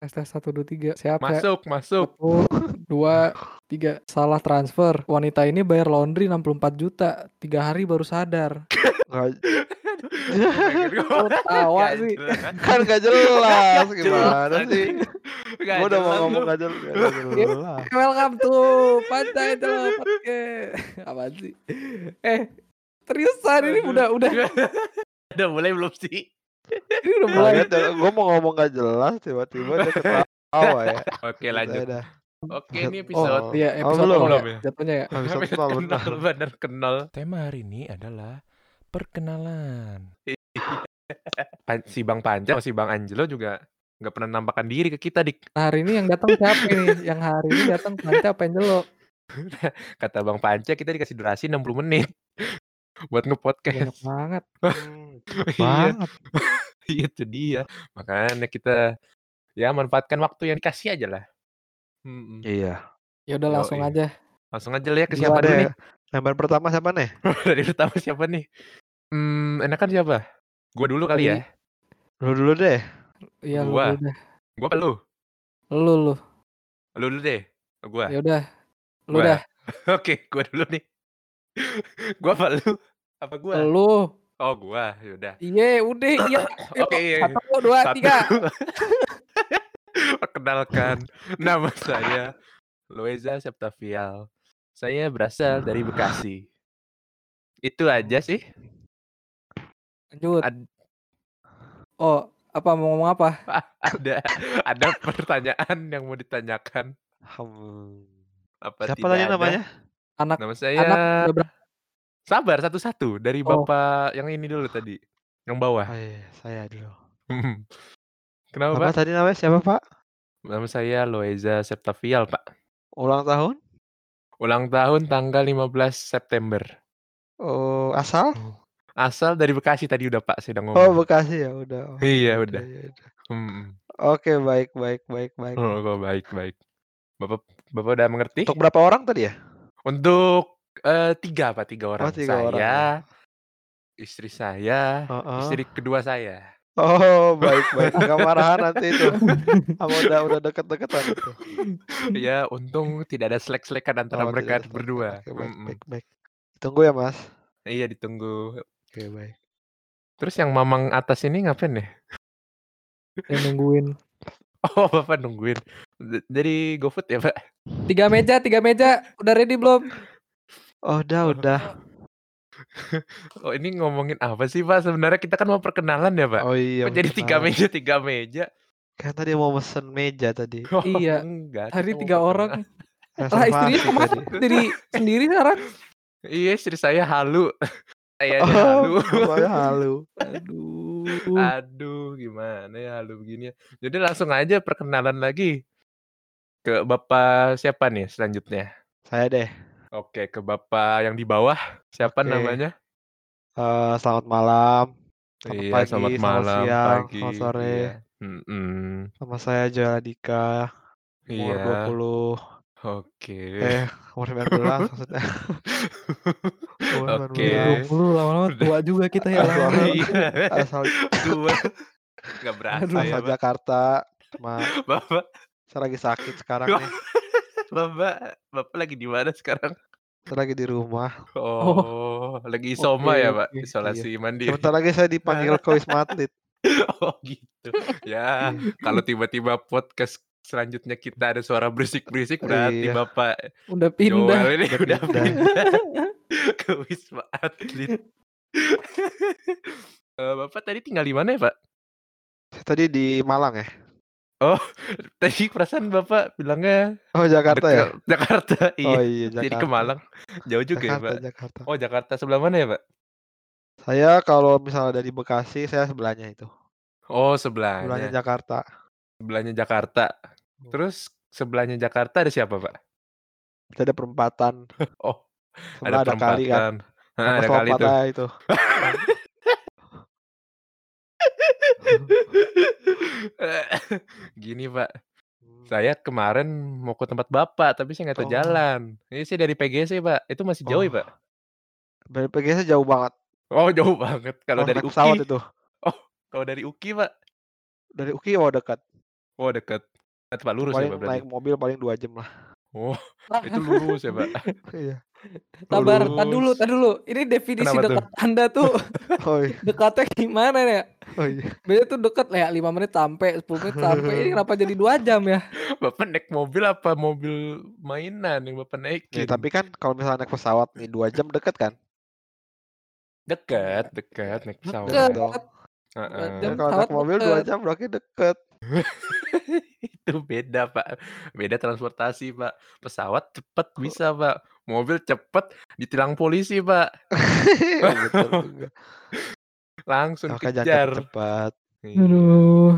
Tes tes 1 2 3. Siap, siap. Masuk, masuk. 1 2 3. Salah transfer. Wanita ini bayar laundry 64 juta. 3 hari baru sadar. Tawa sih? kan gak jelas gimana sih? Gua udah mau jelas ngomong lu. gak jelas. Gak jelas. Welcome to Pantai Podcast. Apaan sih? Eh, seriusan ini udah udah Udah mulai belum sih? Ini udah mulai. Kaget gue mau ngomong gak jelas tiba-tiba dia ketawa ya. Oke lanjut. Udah, Oke ini Oh, episode Iya, Oh, episode belum. awal Belum ya, ya? jatuhnya ya. Episode kenal kenal benar. benar kenal. Tema hari ini adalah perkenalan. Si Bang Panca sama si Bang Angelo juga nggak pernah nampakkan diri ke kita dik. Nah, hari ini yang datang siapa nih? Yang hari ini datang Panca apa Angelo? Kata Bang Panca kita dikasih durasi 60 menit buat Banyak nge-podcast. banget. Hmm, Iya, banget. itu dia. Makanya kita ya manfaatkan waktu yang dikasih aja lah. Mm-mm. Iya. Ya udah langsung Yoi. aja. Langsung aja lah ya ke siapa ada dulu nih? Lembar pertama siapa nih? Dari pertama siapa nih? Hmm, enakan siapa? Gua dulu kali ya. Lu dulu deh. Iya, lu Gua. dulu deh. Gua apa lu? Lu lu. Lu dulu deh. Gua. Ya udah. Lu Gua. dah. Oke, gua dulu nih. gua apa lu? Apa gua? Lu. Oh, gua. Yaudah. Iya, udah iya. Ayo, Oke, iya. Satu, dua, Satu. tiga. Perkenalkan, nama saya Loeza Septavial. Saya berasal dari Bekasi. Itu aja sih. Lanjut. Ad- Oh, apa mau ngomong apa? ada ada pertanyaan yang mau ditanyakan. Hmm. Apa Siapa ada? namanya? Anak Nama anak saya berapa? Sabar satu-satu dari Oh. Bapak yang ini dulu tadi. Yang bawah. Oh, iya, saya dulu. Kenapa, Apa Pak? tadi namanya siapa Pak? Nama saya Loeza Septavial, Pak. Ulang tahun? Ulang tahun tanggal 15 September. Oh, asal? Asal dari Bekasi tadi udah Pak saya udah Oh, ngomong. Bekasi ya udah. Oh, Iya, ya udah. ya udah. Hmm. Oke, baik, baik, baik, baik. Oh, kok baik baik. Bapak Bapak udah mengerti? Untuk berapa orang tadi ya? Untuk eh, tiga Pak, tiga orang. Oh, tiga saya, orang ya. istri saya, Heeh. istri kedua saya. Oh, baik, baik. Agak marahan nanti itu. Apa udah udah deket-deketan itu. ya, untung tidak ada selek-selekan antara Oh, mereka tidak berdua. Oke, baik, Mm-mm. baik, baik. Tunggu ya, Mas. Iya, ditunggu. Oke, baik. Terus yang mamang atas ini ngapain ya? Yang nungguin. Oh, Bapak nungguin. Jadi GoFood ya, Pak? Tiga meja, tiga meja. Udah ready belum? Oh, udah, udah. Oh, ini ngomongin apa sih, Pak? Sebenarnya kita kan mau perkenalan ya, Pak? Oh iya. Kok jadi tiga meja, tiga meja? Kan tadi mau mesen meja tadi. Oh, Iya. enggak. Mau tiga orang. Lah istrinya ke mana? tadi. Diri sendiri sekarang. Iya, istri saya halu. Saya Oh, halu. saya halu. Aduh. Aduh, gimana ya halu begini ya. Jadi langsung aja perkenalan lagi ke Bapak siapa nih selanjutnya? Saya deh. Oke, ke Bapak yang di bawah. Siapa Oke. namanya? Eh, selamat malam. Selamat iya, pagi, selamat selamat malam, siang, pagi. selamat sore. Iya. Mm-mm. Sama saya Jaladika. Umur Iya. 20. Oke. Eh, umur 19 maksudnya. Umur Oke. 19. 20 lama-lama tua juga kita ya. Iya. Asal Dua. Gak berasa Aduh, ya, asal Pak. Jakarta. Cuma Bapak, saya lagi sakit sekarang nih. Bapak, Bapak lagi di mana sekarang? Saya lagi di rumah. Oh, lagi isoma Oke, ya, Pak? oke. Isolasi mandiri. Sebentar lagi saya dipanggil ke Wisma Atlet. Oh gitu. Ya, kalau tiba-tiba podcast selanjutnya kita ada suara berisik-berisik berarti Iya. Bapak Udah pindah. Joel ini Udah udah pindah. pindah ke Wisma Atlet. Eh, Bapak tadi tinggal di mana ya, Pak? Saya tadi di Malang ya. Tadi perasaan Bapak bilangnya Oh, Jakarta ya? Jakarta. Iya. Oh iya, Jakarta. Jadi ke Malang. Jauh juga ya, Jakarta, Pak? Jakarta. Oh, Jakarta sebelah mana ya, Pak? Saya kalau misalnya dari Bekasi, saya sebelahnya itu. Oh, Sebelahnya sebelahnya. Jakarta. Sebelahnya Jakarta. Terus sebelahnya Jakarta ada siapa, Pak? Kita ada perempatan. Oh, Sebelah ada, kali kan. perempatan. Ah, Sama ada kali itu. Gini Pak, saya kemarin mau ke tempat Bapak, tapi saya nggak tahu Oh. jalan. Ini saya dari PGC Pak, itu masih jauh ya Oh. Pak? Dari PGC jauh banget. Oh jauh banget. Kalau Harus dari UKI, pesawat itu. kalau dari UKI Pak, Dari UKI oh dekat. oh deket. Nah, tempat lurus ya, Paling Pak, berarti? naik mobil paling 2 jam lah. Oh, itu lurus ya, Pak? Iya. Sabar, tar dulu, tar dulu. Ini definisi Kenapa tuh? dekat Anda tuh Oh iya. dekatnya gimana ya? Oh iya. Biasanya tuh deket ya 5 menit sampai, 10 menit sampai. Ini kenapa jadi 2 jam ya? Bapak naik mobil apa mobil mainan yang Bapak Ya, naikin? tapi kan kalau misalnya naik pesawat nih 2 jam deket kan? Dekat, dekat naik pesawat. Deket. Heeh. Jam Ya, kalau naik mobil 2 deket. jam berarti deket. Itu beda, Pak. Beda transportasi, Pak. Pesawat cepet bisa, Pak. Mobil cepet ditilang polisi, Pak. Betul juga. Langsung jangan kejar. cepat. Iya. Aduh.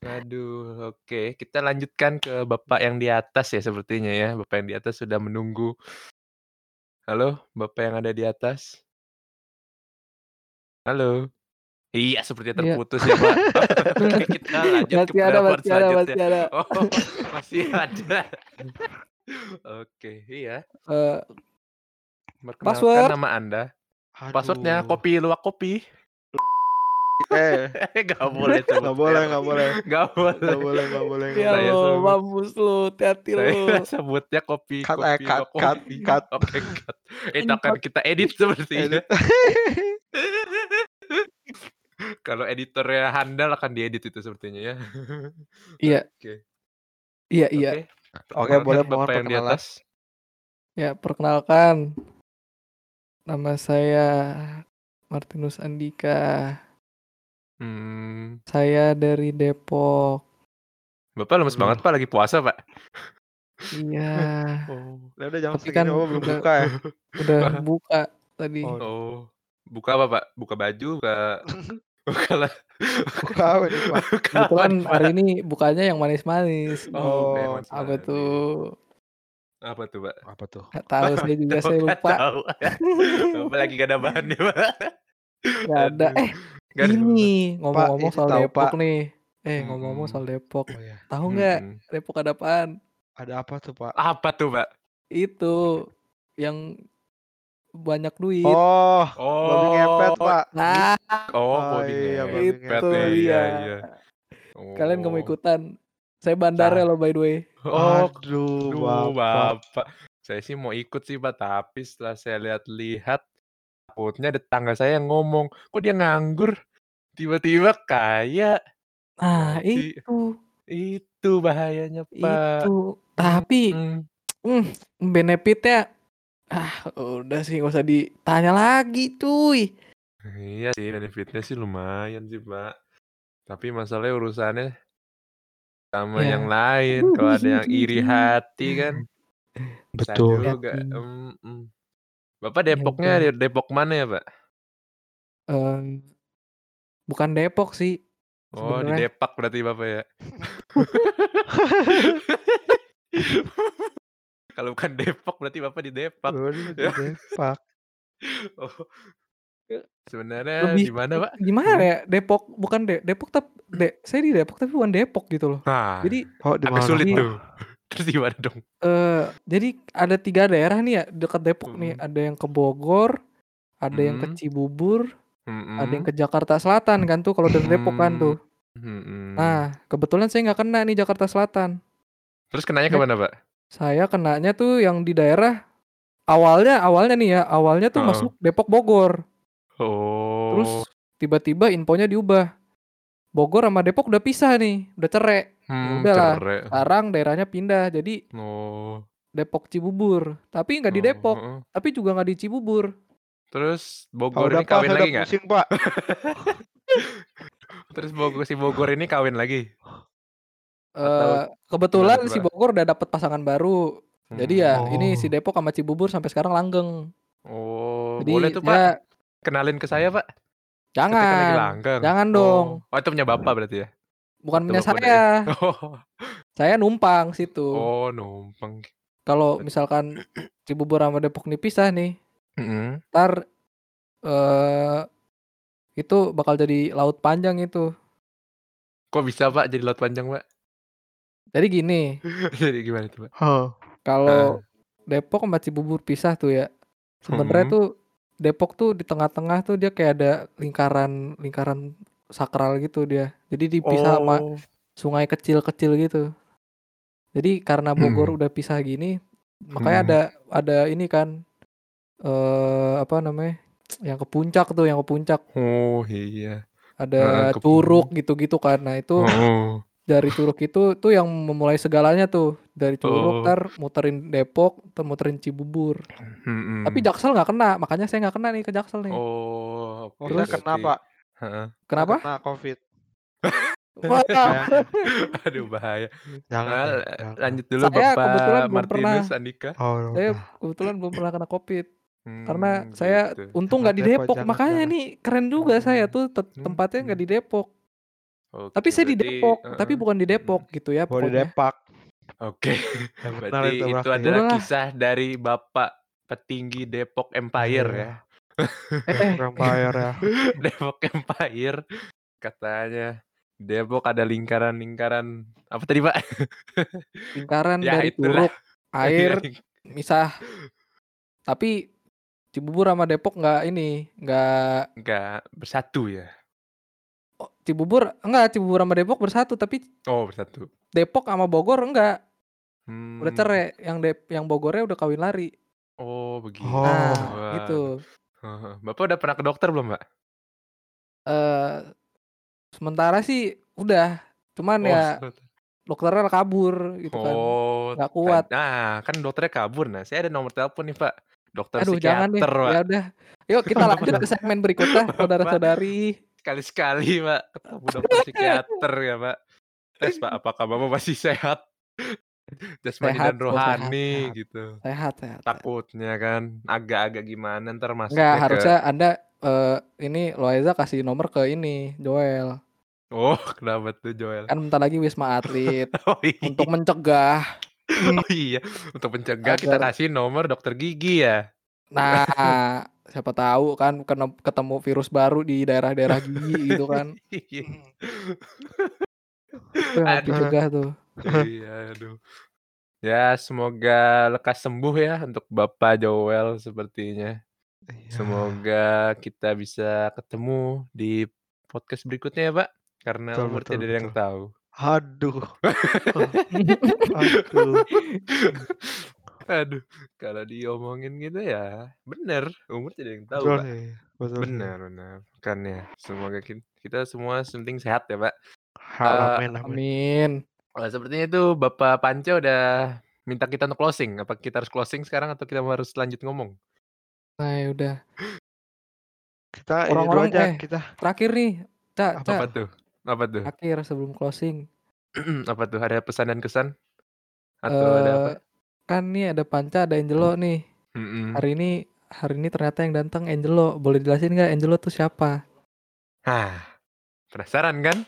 Aduh, oke. Kita lanjutkan ke Bapak yang di atas ya sepertinya ya. Bapak yang di atas sudah menunggu. Halo, Bapak yang ada di atas. Halo. Iya, sepertinya Iya. terputus ya, Pak. Oke, kita lanjut ke Masih ada, pendapat masih ada, masih selanjutnya. ada. Oh, masih ada. Oke, iya. Eh, Perkenalkan Password. nama Anda. Passwordnya Aduh. kopi luwak kopi. Eh, Gak boleh sebut nggak boleh, nggak boleh. Nggak boleh. Nggak boleh, nggak boleh, ya lo, mampus lu, hati-hati lu. Saya sebutnya kopi Cut, kopi eh, cut, luwak cut, kopi. cut. Oke, cut. Itu akan kita edit sepertinya. Edit. Kalau editornya handal akan diedit itu sepertinya ya. Iya, Oke. iya, iya. Oke. Oke, boleh, mohon Bapak yang di perkenalan. atas. Ya, perkenalkan. Nama saya Martinus Andika. Hmm, Saya dari Depok. Bapak lemes Hmm. banget Pak lagi puasa Pak. Iya, Oh. Udah, udah jam Tapi segini kan oh, belum udah- buka ya. udah buka tadi. Oh, Oh. Buka apa Pak? Buka baju, buka buka lah. buka apa nih? Buka Kebetulan apa, hari ini bukanya yang manis-manis. Oh, Oh, Apa tuh? Apa tuh, Pak? Apa tuh? Nggak tahu saya juga saya lupa. tahu. Bapak lagi gak ada bahannya, Pak. Gak ada. Eh, ada ini ngomong-ngomong soal tahu, Depok Pak. nih. Eh, ngomong-ngomong Mm-mm. soal Depok. Oh ya. Tahu nggak Mm-mm. Depok ada apaan? Ada apa tuh, Pak? Apa tuh, Pak? Itu yang banyak duit. Oh, Oh. babi ngepet, Pak. Nah, Oh, Oh, babi iya, itu ngepet ngepet. ya, iya, iya. Kalian gak mau Oh. ikutan? Saya bandara loh by the way. Oh, Aduh, Aduh, Bapak. Bapak. Saya sih mau ikut sih, Pak. Tapi setelah saya lihat-lihat, takutnya tetangga saya yang ngomong, kok dia nganggur? Tiba-tiba kaya. Nah, Nanti itu. itu bahayanya, Pak. Itu. Tapi Mm. hmm, benefitnya ah udah sih nggak usah ditanya lagi cuy. Iya sih, benefitnya sih lumayan sih, Pak. Tapi masalahnya urusannya sama Ya. yang lain. Kalau ada yang iri hati kan, Betul. juga. Mm, mm. Bapak Ya Depoknya di Depok mana ya, Pak? Em, bukan Depok sih. Oh, di Sebenarnya Depak berarti Bapak ya. Kalau bukan Depok berarti Bapak di Depak. Lu di Depak. Oh, sebenarnya lebih di mana, Pak? gimana Hmm. ya? Depok bukan de Depok tapi de saya di Depok tapi bukan Depok gitu loh. Nah, Jadi Oh, di agak mana? sulit Iya. tuh. Terus di mana dong? eh jadi ada tiga daerah nih ya dekat Depok nih. Mm. Ada yang ke Bogor, ada yang ke. Cibubur, ada yang ke Jakarta Selatan kan tuh kalau dari Depok kan tuh. Mm-mm. Nah, kebetulan saya nggak kena nih Jakarta Selatan. Terus kenanya Ya, ke mana, Pak? Saya kenanya tuh yang di daerah awalnya awalnya nih ya, awalnya tuh Heeh. masuk Depok Bogor. Terus Oh, tiba-tiba infonya diubah. Bogor sama Depok udah pisah nih, udah cerai. Ya hmm, udahlah, cerai. sekarang daerahnya pindah jadi Oh, Depok Cibubur. Tapi nggak di oh, Depok, heeh. tapi juga nggak di Cibubur. Terus Bogor udah, ini kawin lagi nggak? pusing, Pak. Terus Bogor si Bogor ini kawin lagi? Atau Eh gimana kebetulan si Pak? Bogor udah dapet pasangan baru. Jadi ya ini si Oh. Depok sama Cibubur sampai sekarang langgeng. Oh, Jadi boleh tuh, Pak. ya Kenalin ke saya, Pak. Jangan, langgeng. jangan dong. Oh, oh itu punya Bapak berarti ya? Bukan punya saya. Oh, Saya numpang situ. oh numpang. Kalau misalkan Cibubur sama Depok nih pisah nih, Mm-mm. ntar eh itu bakal jadi laut panjang itu. Kok bisa, Pak, jadi laut panjang, Pak? Jadi gini, Jadi gimana tuh, Pak? Hah. kalau Depok sama Cibubur pisah tuh ya, sebenarnya Mm-mm. tuh Depok tuh di tengah-tengah tuh dia kayak ada lingkaran lingkaran sakral gitu dia. Jadi dipisah sama Oh, sungai kecil-kecil gitu. Jadi karena Bogor Hmm. udah pisah gini, makanya Hmm. ada ada ini kan eh apa namanya? Yang ke puncak tuh, yang ke puncak Oh iya. ada ke curug gitu-gitu kan. Nah, itu Oh. Dari curug itu tuh yang memulai segalanya tuh. Dari curug Oh. ntar muterin Depok, ntar muterin Cibubur. Mm-mm. Tapi Jaksel nggak kena, makanya saya nggak kena nih ke Jaksel nih. Oh, saya Terus- kena, berarti- Pak. Heeh. Kenapa? Kena COVID. Wah. Aduh bahaya. Jangan. Nah, lanjut dulu Saya Bapak kebetulan belum Martinus Andika. Oh, saya kebetulan belum pernah kena Covid. Karena Hmm, saya gitu. untung Jangan nggak di Depok, jangan, makanya jangan. nih keren juga Oh. saya tuh te- Hmm, tempatnya nggak hmm. di Depok. Oke, Tapi saya di Depok, tapi heeh. bukan di Depok gitu ya Mau di. Depak. Oke, Ya benar berarti itu itu adalah Udahlah. kisah dari Bapak petinggi Depok Empire Iya. ya. Eh, Vampire ya. Depok Empire katanya Depok ada lingkaran-lingkaran apa tadi Pak? lingkaran Ya, dari itulah. curug, air, misah. Tapi Cibubur sama Depok nggak ini, nggak Nggak bersatu ya. Oh, Cibubur enggak Cibubur sama Depok bersatu, tapi Oh bersatu. Depok sama Bogor enggak. Hmm. Udah cerai, yang Dep yang Bogornya udah kawin lari. Oh begitu. Oh. Nah, Wah. gitu. Heeh. Bapak udah pernah ke dokter belum Pak? Eh sementara sih udah, cuman Oh, ya dokternya kabur gitu kan. Oh, Nggak kuat. kan- Nah, kan dokternya kabur. Nah, saya ada nomor telepon nih, Pak. Dokter Aduh, jangan psikiater, Pak. Ya udah. Yuk kita lanjut ke segmen berikutnya, saudara-saudari. Sekali-sekali, Pak, ketemu dokter psikiater ya, Pak. Tes, Pak, apakah Bapak masih sehat? Jasmani Sehat, dan oh, rohani sehat, gitu. Sehat, sehat. Takutnya kan agak-agak gimana ntar Enggak, masuknya ke harusnya Anda eh ini Loaiza kasih nomor ke ini, Joel. Oh, kenapa tuh Joel? Kan bentar lagi Wisma Atlet Oh iya. untuk mencegah. Oh iya, untuk mencegah kita Agar- kasih nomor dokter gigi ya. Nah, siapa tahu kan kena- ketemu virus baru di daerah-daerah gigi gitu kan. Iya. Aduh. dicegah tuh. Iya, aduh. Ya, semoga lekas sembuh ya untuk Bapak Joel sepertinya. Iya. Semoga kita bisa ketemu di podcast berikutnya ya, Pak. Karena Betul, umur betul, tidak ada yang tahu. Aduh. Aduh. Aduh, kalau diomongin gitu ya, bener, umur tidak ada yang tahu, Betul Pak. Betul. Benar, benar. Kan ya, semoga kita semua penting sehat ya, Pak. Amin, amin. Amin. Oh, sepertinya itu Bapak Panca udah minta kita untuk closing. Apa kita harus closing sekarang atau kita harus lanjut ngomong? Nah, ya udah. Kita ini dulu Orang-orang aja eh kita. Terakhir nih, Cak, Apa Cak. Apa tuh? Apa tuh? Terakhir sebelum closing. apa tuh? Ada pesan dan kesan? Atau ada apa? Kan nih ada Panca, ada Angelo nih. Mm-mm. Hari ini hari ini ternyata yang datang Angelo. Boleh jelasin nggak Angelo tuh siapa? Hah, penasaran kan?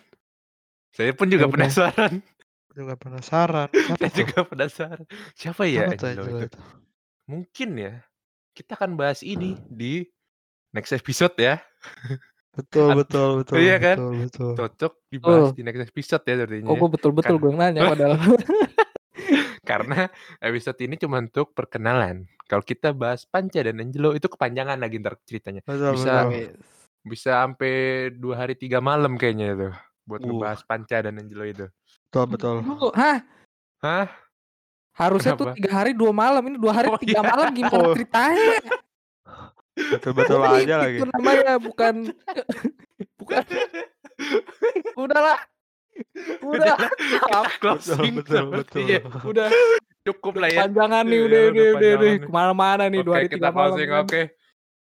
Saya pun juga Ya udah. penasaran. Juga penasaran. Saya tuh? juga penasaran. Siapa ya Angelo Angelo itu? itu? Mungkin ya. Kita akan bahas ini di next episode ya. Betul, betul, betul. Iya kan? Betul, betul. Cocok dibahas Betul. di next episode ya artinya. Kok gue betul-betul Kan- gue yang nanya padahal. Karena episode ini cuma untuk perkenalan. Kalau kita bahas Panca dan Angelo itu kepanjangan lagi ntar ceritanya. Betul, Bisa- betul. Bisa sampai dua hari tiga malam kayaknya itu buat Uh. ngebahas Panca dan Angelo itu. Betul, betul. Hah? Hah? Harusnya tuh Kenapa? tiga hari dua malam ini dua hari Oh, tiga iya. malam gimana Oh. ceritanya? Betul-betul Ini aja lagi. Itu namanya bukan bukan. Udahlah. Udah. Closing betul, sepertinya. betul. Udah. Cukup lah ya. Panjangan nih Iya, udah udah udah udah ke mana-mana nih dua Oke, hari kita tiga malam. closing. kan. Oke.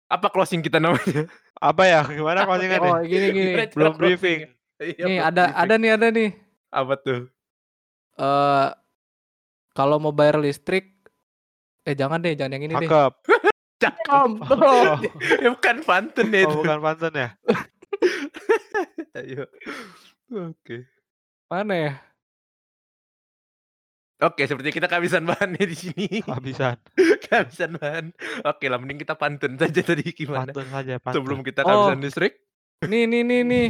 Apa closing kita namanya? Apa ya? Gimana closingan nih? Oh gini gini. Belum briefing. ya? Iya, Nih ada briefing. ada nih ada nih. Apa tuh? Eh kalau mau bayar listrik eh jangan deh jangan yang ini deh. Cakep. Belum. ya bukan pantun ya Oh, itu. bukan pantun ya? Ayo. Oke. Mana ya? Oke, seperti kita kehabisan bahan nih di sini. Habisan. kehabisan bahan. Oke lah, mending kita pantun saja tadi gimana? Pantun saja, pantun. Sebelum kita Oh. kehabisan listrik, Nih nih nih nih.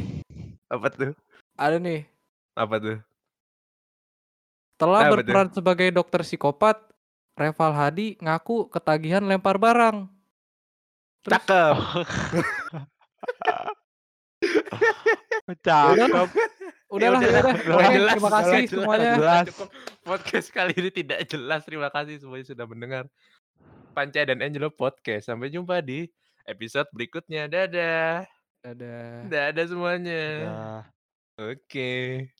apa tuh? Ada nih. Apa tuh? Setelah Apa tuh? berperan sebagai dokter psikopat, Reval Hadi ngaku ketagihan lempar barang. Terus- Cakep. Cakep. Udahlah, udahlah, udah. nggak Oke, jelas, terima kasih jelas, semuanya. Jelas. cukup. Podcast kali ini tidak jelas. Terima kasih semuanya sudah mendengar Panca dan Angelo Podcast. Sampai jumpa di episode berikutnya. Dadah. Dadah. Dadah semuanya. Udah. Oke.